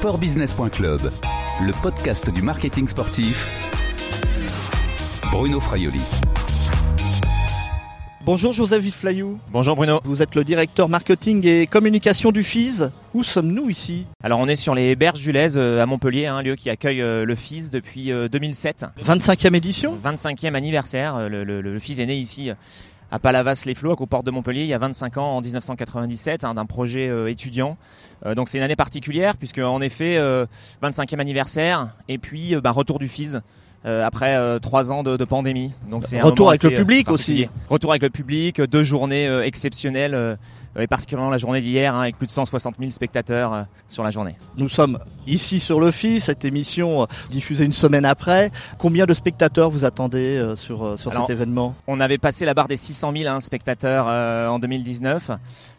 sportbusiness.club, le podcast du marketing sportif. Bruno Fraioli. Bonjour Joseph Villeflayou. Bonjour Bruno. Vous êtes le directeur marketing et communication du FIS. Où sommes-nous ici? Alors on est sur les berges du euh, à Montpellier, un lieu qui accueille euh, le FIS depuis 2007. 25e édition? 25e anniversaire. Le, le, le FIS est né ici à Palavas-les-Flots, aux portes de Montpellier, il y a 25 ans, en 1997, hein, d'un projet euh, étudiant. Euh, donc c'est une année particulière, puisque en effet, 25e anniversaire, et puis bah, retour du FIS. Euh, après euh, trois ans de, de, pandémie. Donc c'est retour avec le public aussi. Retour avec le public, deux journées euh, exceptionnelles et particulièrement la journée d'hier hein, avec plus de 160 000 spectateurs sur la journée. Nous sommes ici sur le FIS, cette émission diffusée une semaine après. Combien de spectateurs vous attendez sur, sur cet événement? On avait passé la barre des 600 000 hein, spectateurs en 2019.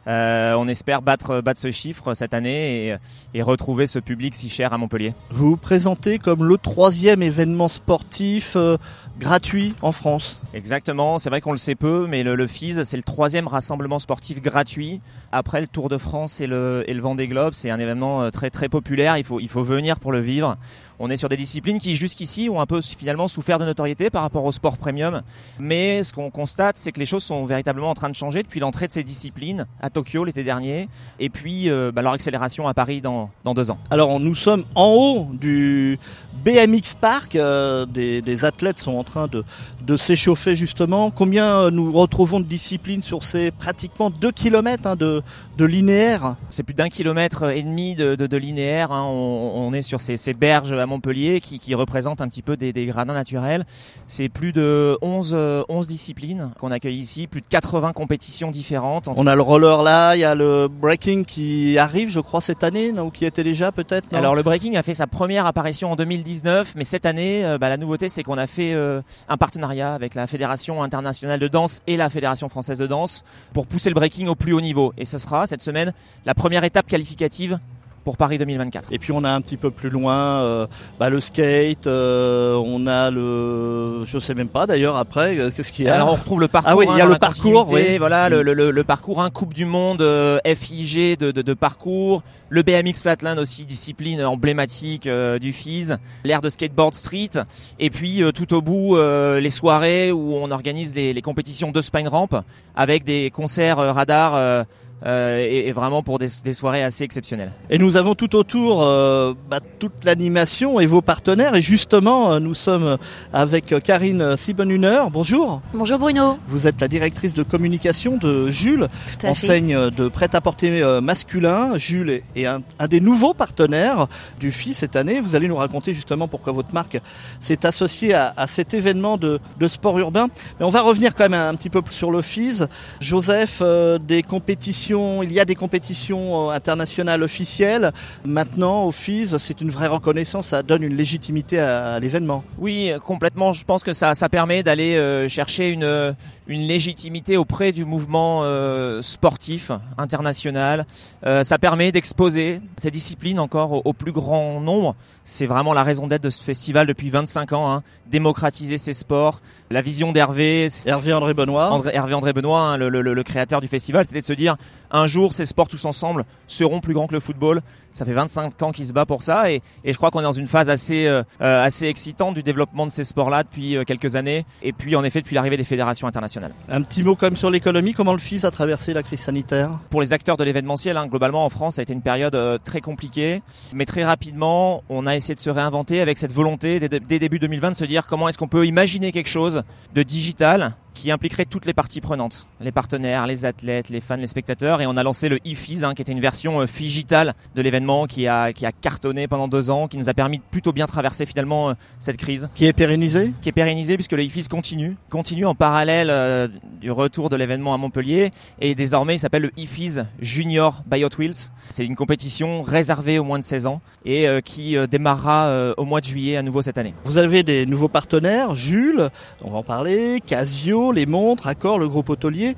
on espère battre, battre ce chiffre cette année et, et retrouver ce public si cher à Montpellier. Vous vous présentez comme le troisième événement sportif euh, gratuit en France. Exactement, c'est vrai qu'on le sait peu, mais le, le FIS, c'est le troisième rassemblement sportif gratuit. Après le Tour de France et le, et le Vendée Globe, c'est un événement euh, très très populaire, il faut, il faut venir pour le vivre. On est sur des disciplines qui jusqu'ici ont un peu finalement souffert de notoriété par rapport au sport premium. Mais ce qu'on constate, c'est que les choses sont véritablement en train de changer depuis l'entrée de ces disciplines à Tokyo l'été dernier et puis euh, bah, leur accélération à Paris dans, dans deux ans. Alors nous sommes en haut du BMX Park. Euh, des, des, athlètes sont en train de, de s'échauffer justement. Combien euh, nous retrouvons de disciplines sur ces pratiquement 2 km hein, de, de linéaire C'est plus d'un kilomètre et demi de, de, de linéaire. Hein. On, on, est sur ces, ces berges à Montpellier qui, qui représente un petit peu des, des gradins naturels. C'est plus de 11, 11 disciplines qu'on accueille ici, plus de 80 compétitions différentes. On a le roller là, il y a le breaking qui arrive, je crois, cette année, ou qui était déjà peut-être Alors le breaking a fait sa première apparition en 2019, mais cette année, euh, bah, la nouveauté c'est qu'on a fait euh, un partenariat avec la Fédération internationale de danse et la Fédération française de danse pour pousser le breaking au plus haut niveau. Et ce sera cette semaine la première étape qualificative pour Paris 2024. Et puis on a un petit peu plus loin euh, bah, le skate, euh, on a le, je sais même pas d'ailleurs après, euh, qu'est-ce qu'il y a? Alors on retrouve le parcours. Ah oui, il y a le parcours. Oui. Voilà le, le, le, parcours, un Coupe du Monde euh, FIG de, de, de, parcours, le BMX Flatland aussi, discipline emblématique euh, du FIS, l'air de skateboard street, et puis tout au bout les soirées où on organise les, les compétitions de spine ramp avec des concerts radar euh, et, et, vraiment pour des, des, soirées assez exceptionnelles. Et nous avons tout autour euh, bah, toute l'animation et vos partenaires. Et justement, euh, nous sommes avec Karine Siebenhuner. Bonjour. Bonjour Bruno. Vous êtes la directrice de communication de Jules, enseigne de prêt-à-porter euh, masculin. Jules est un, un, des nouveaux partenaires du FI cette année. Vous allez nous raconter justement pourquoi votre marque s'est associée à, à, cet événement de, de, sport urbain. Mais on va revenir quand même un, un petit peu sur le FIS. Joseph, euh, des compétitions il y a des compétitions euh, internationales officielles. Maintenant, au FIS, c'est une vraie reconnaissance, ça donne une légitimité à, l'événement. Oui, complètement. Je pense que ça, ça permet d'aller euh, chercher une, une légitimité auprès du mouvement euh, sportif international. Euh, ça permet d'exposer ces disciplines encore au, au, plus grand nombre. C'est vraiment la raison d'être de ce festival depuis 25 ans. Hein. Démocratiser ces sports. La vision d'Hervé. Hervé André Benoît. André, Hervé André Benoît, hein, le, le, le, créateur du festival, c'était de se dire un jour ces sports tous ensemble seront plus grands que le football. Ça fait 25 ans qu'il se bat pour ça et, et je crois qu'on est dans une phase assez euh, assez excitante du développement de ces sports-là depuis euh, quelques années et puis en effet depuis l'arrivée des fédérations internationales. Un petit mot quand même sur l'économie. Comment le FIS a traversé la crise sanitaire? Pour les acteurs de l'événementiel, hein, globalement en France, ça a été une période euh, très compliquée, mais très rapidement, on a essayé de se réinventer avec cette volonté dès, dès début 2020 de se dire comment est-ce qu'on peut imaginer quelque chose de digital qui impliquerait toutes les parties prenantes, les partenaires, les athlètes, les fans, les spectateurs. Et on a lancé le e-FIS, hein, qui était une version euh, digitale de l'événement qui a, qui a cartonné pendant deux ans, qui nous a permis de plutôt bien traverser finalement euh, cette crise. Qui est pérennisé Qui est pérennisé puisque le e-FIS continue, continue en parallèle euh, du retour de l'événement à Montpellier. Et désormais, il s'appelle le e-FIS Junior by Hot Wheels. C'est une compétition réservée aux moins de 16 ans et euh, qui euh, démarrera au mois de juillet à nouveau cette année. Vous avez des nouveaux partenaires, Jules, on va en parler, Casio, les montres, Accor, le groupe hôtelier.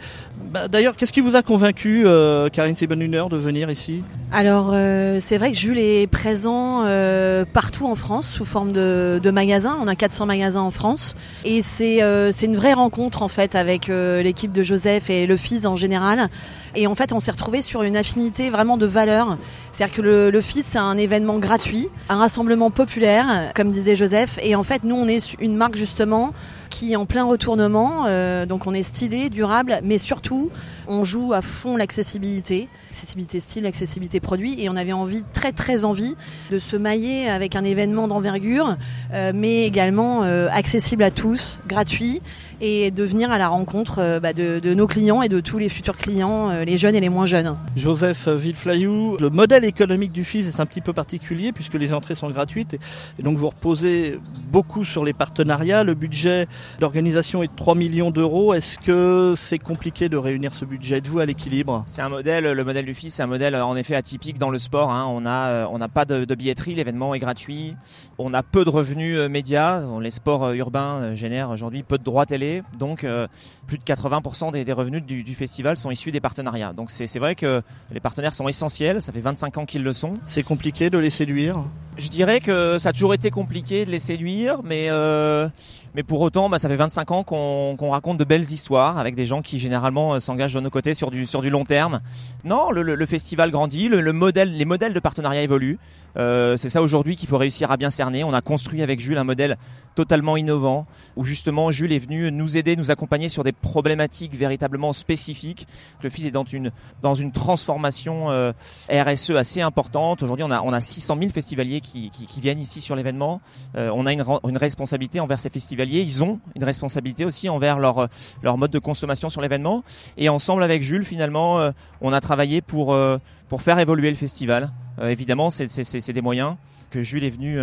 Bah, D'ailleurs, qu'est-ce qui vous a convaincu, euh, Karine Sebenhuner, de venir ici? Alors, euh, c'est vrai que Jules est présent euh, partout en France sous forme de, magasins. On a 400 magasins en France. Et c'est une vraie rencontre, en fait, avec l'équipe de Joseph et le fils en général. Et en fait, on s'est retrouvé sur une affinité vraiment de valeurs. C'est-à-dire que le, le FIS, c'est un événement gratuit, un rassemblement populaire, comme disait Joseph. Et en fait, nous, on est une marque justement qui est en plein retournement. Euh, donc on est stylé, durable, mais surtout on joue à fond l'accessibilité, accessibilité style, accessibilité produit, et on avait envie, très très envie, de se mailler avec un événement d'envergure, euh, mais également euh, accessible à tous, gratuit, et de venir à la rencontre euh, bah, de, de, nos clients et de tous les futurs clients, euh, les jeunes et les moins jeunes. Joseph Villeflayou, le modèle économique du FIS est un petit peu particulier puisque les entrées sont gratuites et, et donc vous reposez beaucoup sur les partenariats. Le budget d'organisation est de 3 millions d'euros. Est-ce que c'est compliqué de réunir ce budget? Êtes-vous à l'équilibre? C'est un modèle, le modèle du FIS, c'est un modèle en effet atypique dans le sport. Hein. On a, euh, on n'a pas de, de billetterie, l'événement est gratuit. On a peu de revenus médias. Les sports urbains génèrent aujourd'hui peu de droits télé. Donc euh, plus de 80% des, revenus du, festival sont issus des partenariats. Donc c'est vrai que les partenaires sont essentiels. Ça fait 25 ans qu'ils le sont. C'est compliqué de les séduire? Je dirais que ça a toujours été compliqué de les séduire, mais euh, mais pour autant, bah, ça fait 25 ans qu'on qu raconte de belles histoires avec des gens qui généralement euh, s'engagent de nos côtés sur du, sur du long terme. Non, le, le, le festival grandit, le, le, modèle, les modèles de partenariat évoluent. Euh, c'est ça aujourd'hui qu'il faut réussir à bien cerner. On a construit avec Jules un modèle totalement innovant où justement Jules est venu nous aider, nous accompagner sur des problématiques véritablement spécifiques. Le FIS est dans une, dans une transformation euh, RSE assez importante. Aujourd'hui, on a, on a 600 000 festivaliers qui, viennent ici sur l'événement. Euh, on a une, responsabilité envers ces festivaliers ils ont une responsabilité aussi envers leur, leur mode de consommation sur l'événement. Et ensemble avec Jules, finalement, euh, on a travaillé pour, euh, pour faire évoluer le festival. Euh, évidemment, c'est des moyens que Jules est venu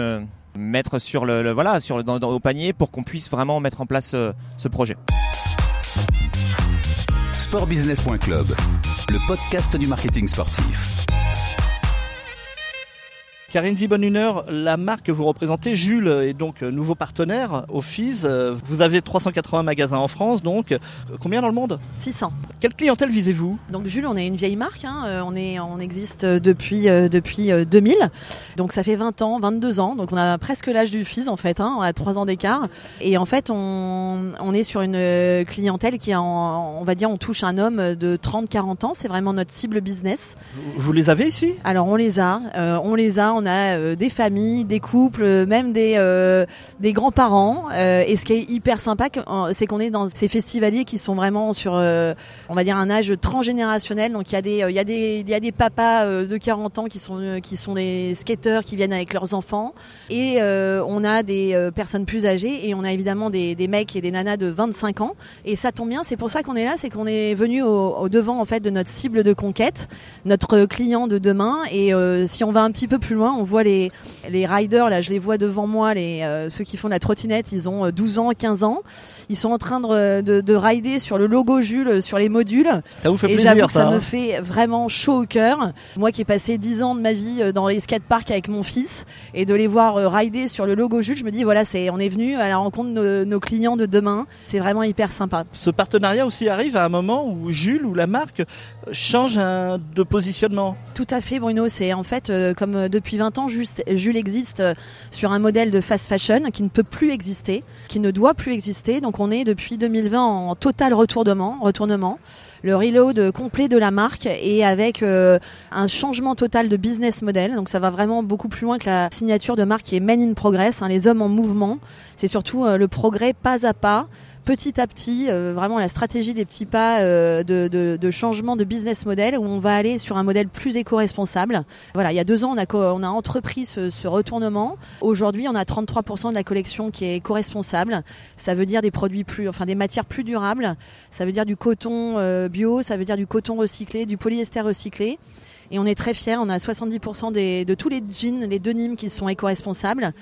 mettre sur le, voilà sur le, dans, au panier pour qu'on puisse vraiment mettre en place ce projet. Sportbusiness.club, le podcast du marketing sportif. Karine Zibonhumeur, la marque que vous représentez, Jules, est donc nouveau partenaire au FIS. Vous avez 380 magasins en France, donc combien dans le monde? 600. Quelle clientèle visez-vous? Donc Jules, on est une vieille marque, hein. on, est, on existe depuis, euh, depuis 2000, donc ça fait 20 ans, 22 ans, donc on a presque l'âge du FIS en fait, hein. on a 3 ans d'écart. Et en fait, on, on est sur une clientèle qui, en, on va dire, on touche un homme de 30-40 ans, c'est vraiment notre cible business. Vous les avez ici? Alors on les a, euh, on les a, on a euh, des familles, des couples, euh, même des euh, des grands-parents. Euh, et ce qui est hyper sympa, c'est qu'on est dans ces festivaliers qui sont vraiment sur, on va dire, un âge transgénérationnel. Donc il y a des il y a des il y a des papas de 40 ans qui sont qui sont des skateurs qui viennent avec leurs enfants. Et on a des personnes plus âgées et on a évidemment des, des mecs et des nanas de 25 ans. Et ça tombe bien, c'est pour ça qu'on est là, c'est qu'on est venu au, au, devant en fait de notre cible de conquête, notre client de demain. Et si on va un petit peu plus loin, on voit les, les riders, là, je les vois devant moi, les, euh, ceux qui font de la trottinette, ils ont 12 ans, 15 ans. Ils sont en train de, de, de rider sur le logo Jules, sur les modules. Ça vous fait et plaisir, ça, ça me fait vraiment chaud au cœur. Moi qui ai passé 10 ans de ma vie dans les skateparks avec mon fils et de les voir rider sur le logo Jules, je me dis voilà, c'est, on est venu à la rencontre de nos, nos clients de demain. C'est vraiment hyper sympa. Ce partenariat aussi arrive à un moment où Jules ou la marque change un, de positionnement? Tout à fait, Bruno. C'est en fait euh, comme euh, depuis 20 ans, Jules existe euh, sur un modèle de fast fashion qui ne peut plus exister, qui ne doit plus exister. Donc on est depuis 2020 en total retournement, retournement le reload complet de la marque et avec euh, un changement total de business model. Donc ça va vraiment beaucoup plus loin que la signature de marque qui est Men in Progress, hein, les hommes en mouvement. C'est surtout euh, le progrès pas à pas petit à petit, euh, vraiment la stratégie des petits pas euh, de, de, de, changement de business model où on va aller sur un modèle plus éco-responsable. Voilà, il y a deux ans, on a, on a entrepris ce, ce retournement. Aujourd'hui, on a 33% de la collection qui est éco-responsable. Ça veut dire des produits plus, enfin des matières plus durables. Ça veut dire du coton euh, bio, ça veut dire du coton recyclé, du polyester recyclé. Et on est très fiers, on a 70% des, de tous les jeans, les denims qui sont éco-responsables.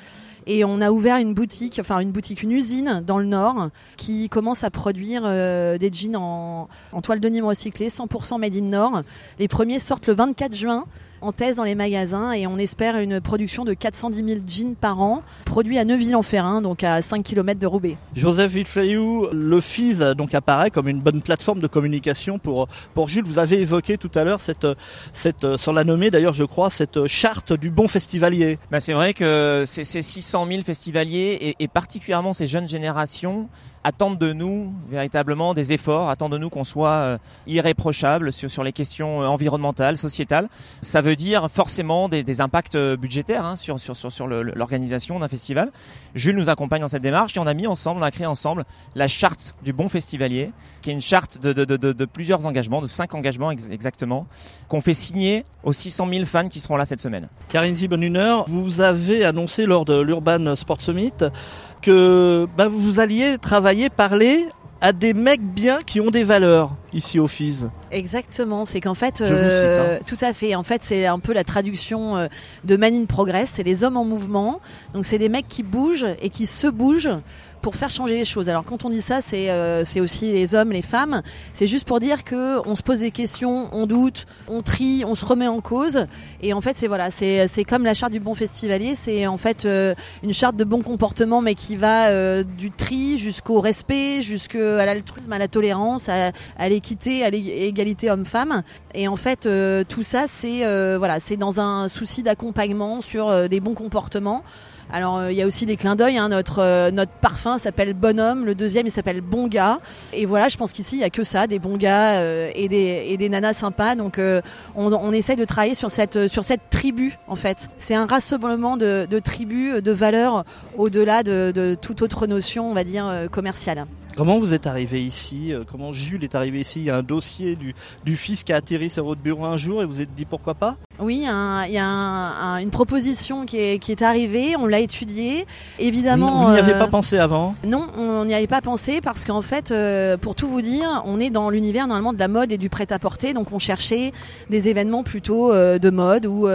Et on a ouvert une boutique, enfin une boutique, une usine dans le Nord qui commence à produire euh, des jeans en, en toile de Nîmes recyclée, 100% made in Nord. Les premiers sortent le 24 juin en thèse dans les magasins et on espère une production de 410 000 jeans par an, produits à Neuville-en-Ferrin, donc à 5 km de Roubaix. Joseph Villeflayou, le FIS donc apparaît comme une bonne plateforme de communication pour pour Jules. Vous avez évoqué tout à l'heure cette cette sans la nommer d'ailleurs je crois cette charte du bon festivalier. Bah c'est vrai que ces 600 000 festivaliers et, et particulièrement ces jeunes générations attendent de nous véritablement des efforts, attendent de nous qu'on soit euh, irréprochable sur, sur les questions euh, environnementales, sociétales. Ça veut dire forcément des, des impacts euh, budgétaires hein, sur, sur, sur, sur l'organisation d'un festival. Jules nous accompagne dans cette démarche et on a mis ensemble, on a créé ensemble la charte du bon festivalier, qui est une charte de, de, de, de plusieurs engagements, de cinq engagements exactement, qu'on fait signer aux 600 000 fans qui seront là cette semaine. Karine Zibonhunner, vous avez annoncé lors de l'Urban Sport Summit que bah, vous alliez travailler, parler à des mecs bien qui ont des valeurs ici au FIS. Exactement, c'est qu'en fait, euh, hein. tout à fait. En fait, c'est un peu la traduction euh, de Man in Progress. C'est les hommes en mouvement. Donc, c'est des mecs qui bougent et qui se bougent pour faire changer les choses. Alors quand on dit ça, c'est euh, aussi les hommes, les femmes. C'est juste pour dire que on se pose des questions, on doute, on trie, on se remet en cause. Et en fait, c'est voilà, c'est c'est comme la charte du bon festivalier. C'est en fait euh, une charte de bon comportement, mais qui va euh, du tri jusqu'au respect, jusqu'à l'altruisme, à la tolérance, à, à l'équité, à l'égalité homme-femme. Et en fait, tout ça, c'est voilà, c'est dans un souci d'accompagnement sur des bons comportements. Alors euh, il y a aussi des clins d'œil. Hein. Notre euh, notre parfum s'appelle Bonhomme, le deuxième il s'appelle Bon gars. Et voilà, je pense qu'ici il y a que ça, des bons gars euh, et des et des nanas sympas. Donc on, on essaie de travailler sur cette sur cette tribu en fait. C'est un rassemblement de, de tribus, de valeurs au-delà de, de toute autre notion, on va dire commerciale. Comment vous êtes arrivé ici Comment Jules est arrivé ici? Il y a un dossier du, du fils qui a atterri sur votre bureau un jour et vous êtes dit pourquoi pas? Oui, il y a une proposition qui est, qui est arrivée, on l'a étudiée. Évidemment, vous n'y avez euh, pas pensé avant? Non, on n'y avait pas pensé parce qu'en fait, euh, pour tout vous dire, on est dans l'univers normalement de la mode et du prêt-à-porter, donc on cherchait des événements plutôt euh, de mode ou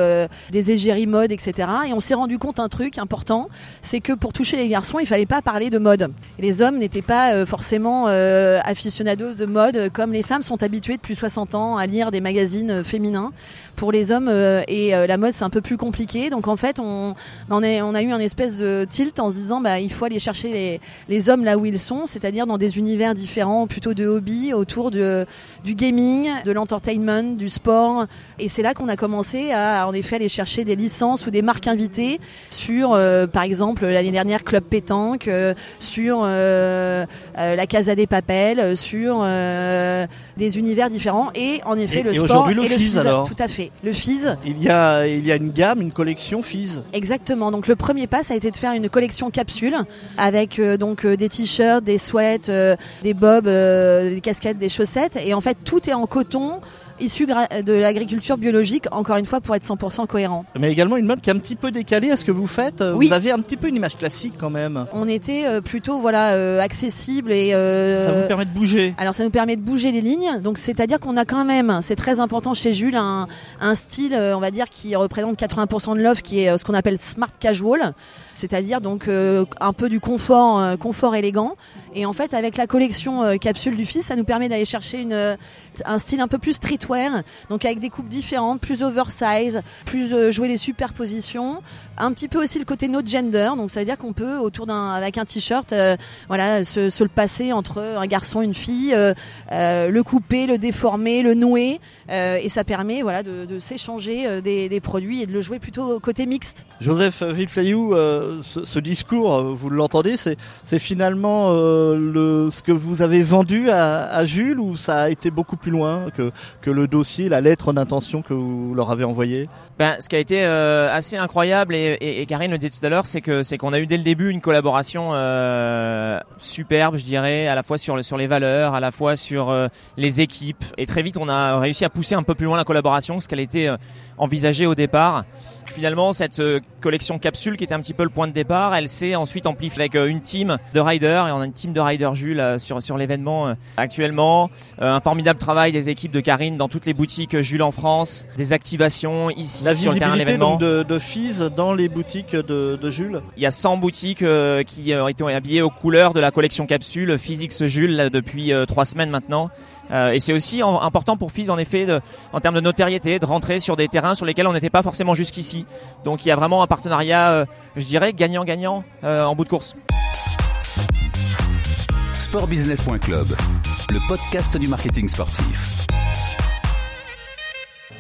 des égéries mode, etc. Et on s'est rendu compte un truc important, c'est que pour toucher les garçons, il fallait pas parler de mode. les hommes n'étaient pas forcément aficionados de mode comme les femmes sont habituées depuis 60 ans à lire des magazines féminins. Pour les hommes, euh, et euh, la mode c'est un peu plus compliqué. Donc en fait, on, on, est, on a eu un espèce de tilt en se disant bah il faut aller chercher les, les hommes là où ils sont, c'est-à-dire dans des univers différents, plutôt de hobby, autour de, du gaming, de l'entertainment, du sport. Et c'est là qu'on a commencé à en effet aller chercher des licences ou des marques invitées sur, euh, par exemple l'année dernière Club Pétanque, sur la Casa des Papels, sur des univers différents et en effet le sport et le, FIS, alors. tout à fait. Le FIS il y a, il y a une gamme, une collection Fizz. Exactement. Donc le premier pas, ça a été de faire une collection capsule avec euh, donc euh, des t-shirts, des sweats, euh, des bobs, des casquettes, des chaussettes. Et en fait, tout est en coton issu de l'agriculture biologique, encore une fois pour être 100% cohérent. Mais également une mode qui est un petit peu décalée à ce que vous faites. Oui. Vous avez un petit peu une image classique quand même. On était euh, plutôt voilà euh, accessible et euh, ça vous permet de bouger. Alors ça nous permet de bouger les lignes. Donc c'est-à-dire qu'on a quand même, c'est très important chez Jules, un, un style, on va dire, qui représente 80% de l'offre, qui est ce qu'on appelle smart casual, c'est-à-dire donc un peu du confort, confort élégant. Et en fait, avec la collection capsule du fils, ça nous permet d'aller chercher une un style un peu plus streetwear, donc avec des coupes différentes, plus oversize, plus euh, jouer les superpositions, un petit peu aussi le côté no gender, donc ça veut dire qu'on peut autour d'un avec un t-shirt, euh, voilà, se, se, le passer entre un garçon et une fille, euh, le couper, le déformer, le nouer, et ça permet voilà de, s'échanger des, produits et de le jouer plutôt côté mixte. Joseph Villeflayou, ce, discours, vous l'entendez, c'est finalement le ce que vous avez vendu à, à Jules ou ça a été beaucoup plus loin que, que le dossier, la lettre d'intention que vous leur avez envoyée? Ben, Ce qui a été euh, assez incroyable, et, et, Karine le disait tout à l'heure, c'est que c'est qu'on a eu dès le début une collaboration euh, superbe, je dirais, à la fois sur, sur les valeurs, à la fois sur euh, les équipes. Et très vite, on a réussi à pousser un peu plus loin la collaboration, ce qu'elle était envisagée au départ. Finalement, cette collection capsule qui était un petit peu le point de départ, elle s'est ensuite amplifiée avec une team de riders, et on a une team de riders Jules sur, sur l'événement actuellement. un formidable travail des équipes de Karine dans toutes les boutiques Jules en France, des activations ici sur le terrain l'événement. de, de Fizz dans les boutiques de, de, Jules. Il y a 100 boutiques euh, qui ont été habillées aux couleurs de la collection capsule Physics Jules depuis euh, trois semaines maintenant. Euh, et c'est aussi important pour Fizz en effet de, en termes de notoriété de rentrer sur des terrains sur lesquels on n'était pas forcément jusqu'ici. Donc il y a vraiment un partenariat, je dirais, gagnant-gagnant en bout de course. Sportbusiness.club, le podcast du marketing sportif.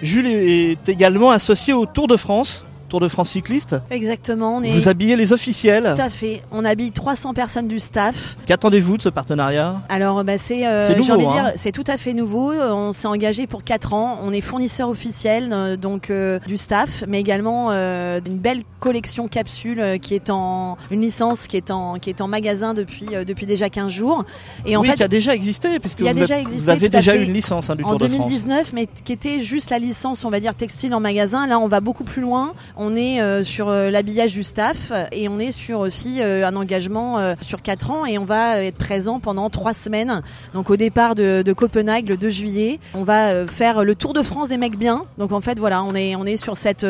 Jules est également associé au Tour de France. Tour de France cycliste. Exactement. On est... Vous habillez les officiels. Tout à fait. On habille 300 personnes du staff. Qu'attendez-vous de ce partenariat? Alors, bah, c'est, euh, nouveau, envie de hein. dire, c'est tout à fait nouveau. On s'est engagé pour 4 ans. On est fournisseur officiel euh, donc euh, du staff, mais également euh, d'une belle collection capsule euh, qui est en une licence qui est en qui est en magasin depuis euh, depuis déjà 15 jours. Et en oui, fait, qui a déjà existé puisque Il y a vous, déjà êtes- existé, vous avez déjà fait. une licence hein, du en Tour de France. 2019, mais qui était juste la licence, on va dire textile en magasin. Là, on va beaucoup plus loin. On est euh, sur euh, l'habillage du staff et on est sur aussi euh, un engagement sur quatre ans et on va être présent pendant trois semaines. Donc au départ de, Copenhague le 2 juillet, on va faire le Tour de France des mecs bien. Donc en fait, voilà, on est on est sur cette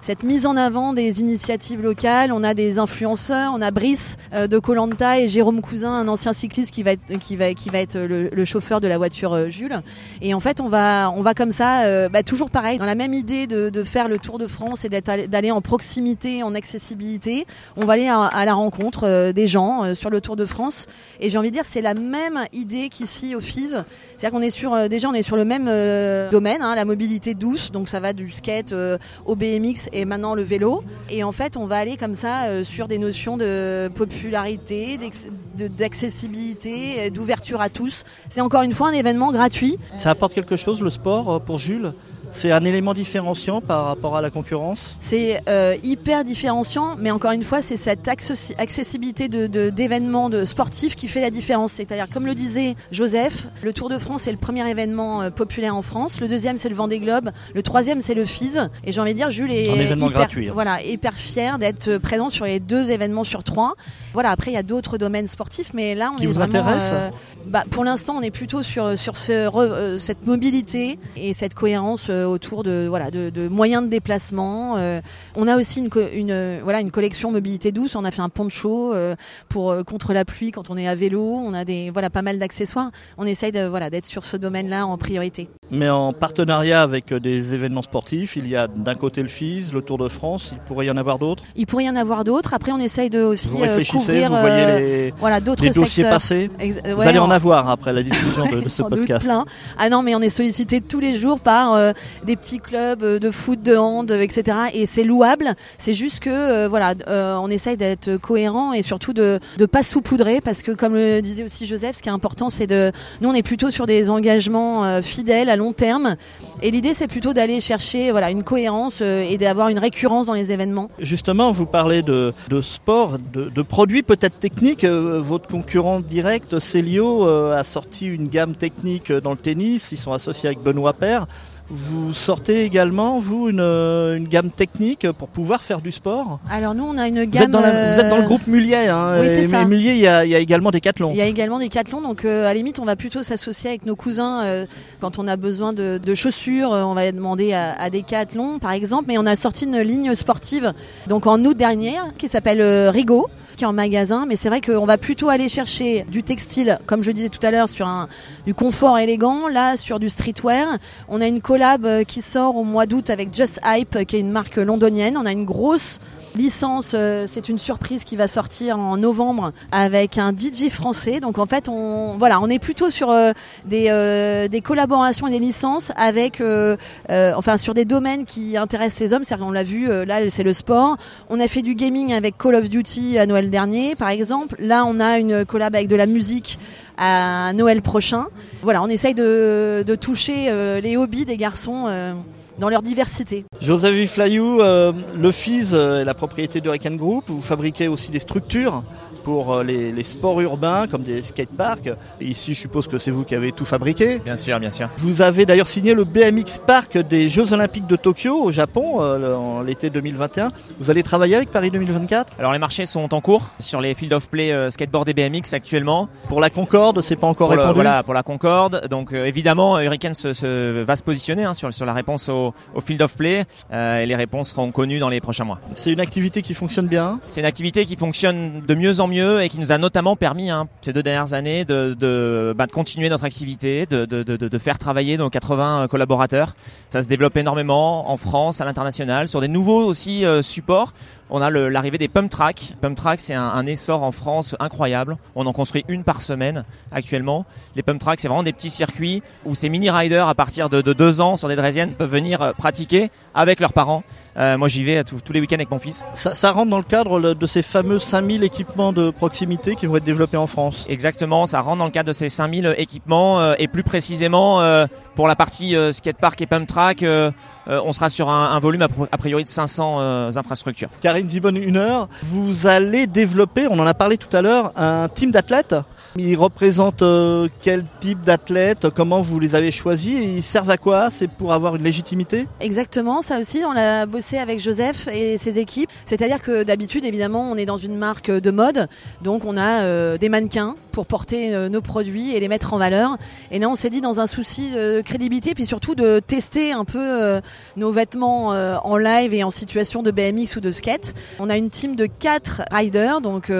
cette mise en avant des initiatives locales. On a des influenceurs, on a Brice de Colanta et Jérôme Cousin, un ancien cycliste qui va être qui va qui va être le, chauffeur de la voiture Jules. Et en fait, on va, on va comme ça, bah, toujours pareil, dans la même idée de, de faire le Tour de France et d'être d'aller en proximité, en accessibilité. On va aller à, la rencontre euh, des gens euh, sur le Tour de France. Et j'ai envie de dire, c'est la même idée qu'ici au FIS. C'est-à-dire qu'on est sur, euh, déjà, on est sur le même domaine, hein, la mobilité douce. Donc ça va du skate au BMX et maintenant le vélo. Et en fait, on va aller comme ça sur des notions de popularité, d'accessibilité, d'ouverture à tous. C'est encore une fois un événement gratuit. Ça apporte quelque chose le sport pour Jules? C'est un élément différenciant par rapport à la concurrence C'est euh, hyper différenciant, mais encore une fois, c'est cette accessi- accessibilité de- de- d'événements de, sportifs qui fait la différence. C'est-à-dire, comme le disait Joseph, le Tour de France est le premier événement euh, populaire en France. Le deuxième, c'est le Vendée Globe. Le troisième, c'est le FIS. Et j'ai envie de dire, Jules est Un événement hyper, gratuit, hein. voilà, hyper fier d'être euh, présent sur les deux événements sur trois. Voilà. Après, il y a d'autres domaines sportifs, mais là, on Qui est vous vraiment. euh, bah, pour l'instant, on est plutôt sur sur ce cette mobilité et cette cohérence autour de voilà de, moyens de déplacement. Euh, on a aussi euh, une collection mobilité douce. On a fait un poncho euh, pour euh, contre la pluie quand on est à vélo. On a des voilà pas mal d'accessoires. On essaye voilà d'être sur ce domaine-là en priorité. Mais en partenariat avec euh, des événements sportifs, il y a d'un côté le FIS, le Tour de France, il pourrait y en avoir d'autres? Il pourrait y en avoir d'autres. Après, on essaye de aussi Vous euh, réfléchissez, couvrir vous voyez euh, les, voilà d'autres les dossiers secteurs. passés Ex- Vous ouais, allez en avoir après la diffusion de, de ce podcast. plein. Ah non, mais on est sollicité tous les jours par euh, des petits clubs de foot, de hand, etc. Et c'est louable. C'est juste que euh, voilà, euh, on essaye d'être cohérent et surtout de de pas saupoudrer parce que comme le disait aussi Joseph, ce qui est important, c'est de nous on est plutôt sur des engagements fidèles à long terme. Et l'idée, c'est plutôt d'aller chercher voilà une cohérence euh, et d'avoir une récurrence dans les événements. Justement, vous parlez de, de sport, de, produits peut-être techniques. Euh, votre concurrent direct, Célio, euh, a sorti une gamme technique dans le tennis. Ils sont associés avec Benoît Paire. Vous sortez également, vous, une, euh, une gamme technique pour pouvoir faire du sport Alors nous, on a une vous gamme. êtes, dans la- vous êtes dans le euh, groupe Mulier. Hein, oui, c'est et ça. Mulier, il y a, il y a également Decathlon. Il y a également des cathlons, donc euh, à la limite, on va plutôt s'associer avec nos cousins euh, quand on a besoin de, de chaussures. euh, on va demander à, à Decathlon, par exemple. Mais on a sorti une ligne sportive, donc en août dernier, qui s'appelle euh, Rigo qui est en magasin, mais c'est vrai qu'on va plutôt aller chercher du textile, comme je disais tout à l'heure, sur du confort élégant, là sur du streetwear. On a une collab euh, qui sort au mois d'août avec Just Hype, qui est une marque londonienne. On a une grosse licence, euh, c'est une surprise qui va sortir en novembre avec un DJ français. Donc en fait, on voilà, on est plutôt sur euh, des euh, des collaborations et des licences avec enfin sur des domaines qui intéressent les hommes. C'est-à-dire on l'a vu là, c'est le sport. On a fait du gaming avec Call of Duty à Noël dernier, par exemple. Là, on a une collab avec de la musique à Noël prochain. Voilà, on essaye de, de toucher euh, les hobbies des garçons. euh, dans leur diversité. Joseph Flayou, euh, le FIS euh, est la propriété de Recan Group. Vous fabriquez aussi des structures pour euh, les, les sports urbains comme des skateparks. Ici, je suppose que c'est vous qui avez tout fabriqué. Bien sûr, bien sûr. Vous avez d'ailleurs signé le BMX Park des Jeux Olympiques de Tokyo au Japon euh, en l'été 2021. Vous allez travailler avec Paris 2024 Alors les marchés sont en cours sur les field of play euh, skateboard et BMX actuellement. Pour la Concorde, c'est pas encore pour, le- répondu voilà, pour la Concorde. Donc euh, évidemment, Hurricane se, se- va se positionner hein, sur, sur la réponse au, au field of play et les réponses seront connues dans les prochains mois. C'est une activité qui fonctionne bien. C'est une activité qui fonctionne de mieux en mieux et qui nous a notamment permis hein, ces deux dernières années de, de, bah, de continuer notre activité, de, de, de, de faire travailler nos 80 collaborateurs. Ça se développe énormément en France, à l'international, sur des nouveaux aussi euh, supports. On a l'arrivée des pump track. Pump track, c'est un, essor en France incroyable. On en construit une par semaine actuellement. Les pump track, c'est vraiment des petits circuits où ces mini riders à partir de, deux ans sur des draisiennes peuvent venir euh, pratiquer avec leurs parents. Euh, moi, j'y vais tous les week-ends avec mon fils. Ça, ça, rentre dans le cadre de ces fameux 5000 équipements de proximité qui vont être développés en France. Exactement, ça rentre dans le cadre de ces 5000 équipements euh, et plus précisément pour la partie skatepark et pump track, on sera sur un, un volume a priori de 500 infrastructures. Karine Zibon, une heure. Vous allez développer, on en a parlé tout à l'heure, un team d'athlètes ils représentent euh, quel type d'athlètes Comment vous les avez choisis Ils servent à quoi? C'est pour avoir une légitimité? Exactement, ça aussi, on l'a bossé avec Joseph et ses équipes. C'est-à-dire que d'habitude, évidemment, on est dans une marque de mode, donc on a euh, des mannequins pour porter euh, nos produits et les mettre en valeur. Et là, on s'est dit dans un souci de crédibilité, puis surtout de tester un peu nos vêtements en live et en situation de BMX ou de skate. On a une team de quatre riders, donc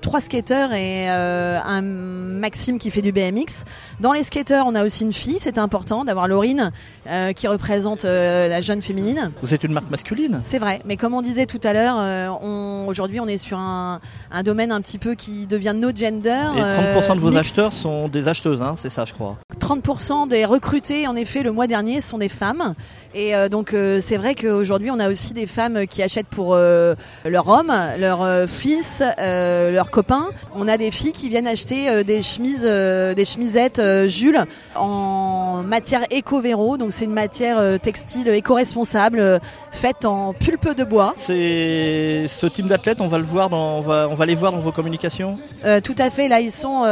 trois skaters et un Maxime qui fait du BMX. Dans les skateurs, on a aussi une fille, c'est important d'avoir Laurine euh, qui représente euh, la jeune féminine. Vous êtes une marque masculine C'est vrai, mais comme on disait tout à l'heure, euh, aujourd'hui on est sur un, domaine un petit peu qui devient no gender. Et 30% de vos acheteurs sont des acheteuses, hein, c'est ça je crois. 30% des recrutés en effet le mois dernier sont des femmes. Et donc c'est vrai qu'aujourd'hui on a aussi des femmes qui achètent pour leur homme, leur fils, leurs copains. On a des filles qui viennent acheter des chemises, des chemisettes Jules en matière éco-véro. Donc c'est une matière euh, textile éco-responsable euh, faite en pulpe de bois. C'est ce type d'athlète, on va le voir, dans, on va, on va les voir dans vos communications? Euh, tout à fait. Là, ils sont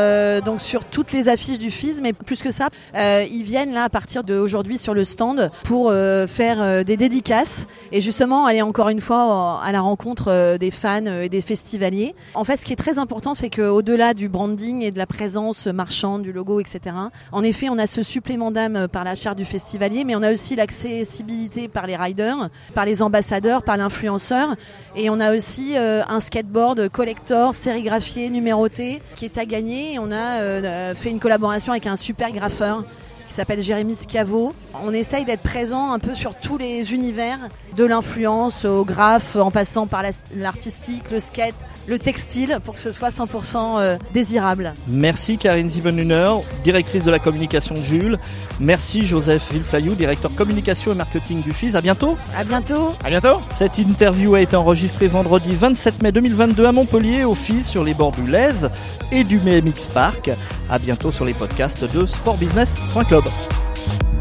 donc sur toutes les affiches du FIS, mais plus que ça, ils viennent là à partir d'aujourd'hui sur le stand pour faire des dédicaces et justement aller encore une fois à la rencontre des fans et des festivaliers. En fait, ce qui est très important, c'est qu'au-delà du branding et de la présence marchande, du logo, etc. En effet, on a ce supplément d'âme par la charte du festivalier, mais on a aussi l'accessibilité par les riders, par les ambassadeurs, par l'influenceur. Et on a aussi euh, un skateboard collector, sérigraphié, numéroté, qui est à gagner. on a euh, fait une collaboration avec un super graffeur qui s'appelle Jérémy Scavo. On essaye d'être présent un peu sur tous les univers, de l'influence au graphe, en passant par l'artistique, le skate, le textile, pour que ce soit 100% euh, désirable. Merci Karine Siebenhuner, directrice de la communication de Jules. Merci Joseph Villeflayou, directeur communication et marketing du FIS. À bientôt. À bientôt. À bientôt. Cette interview a été enregistrée vendredi 27 mai 2022 à Montpellier, au FIS, sur les bords du Lez et du MX Park. À bientôt sur les podcasts de sportbusiness.club. bye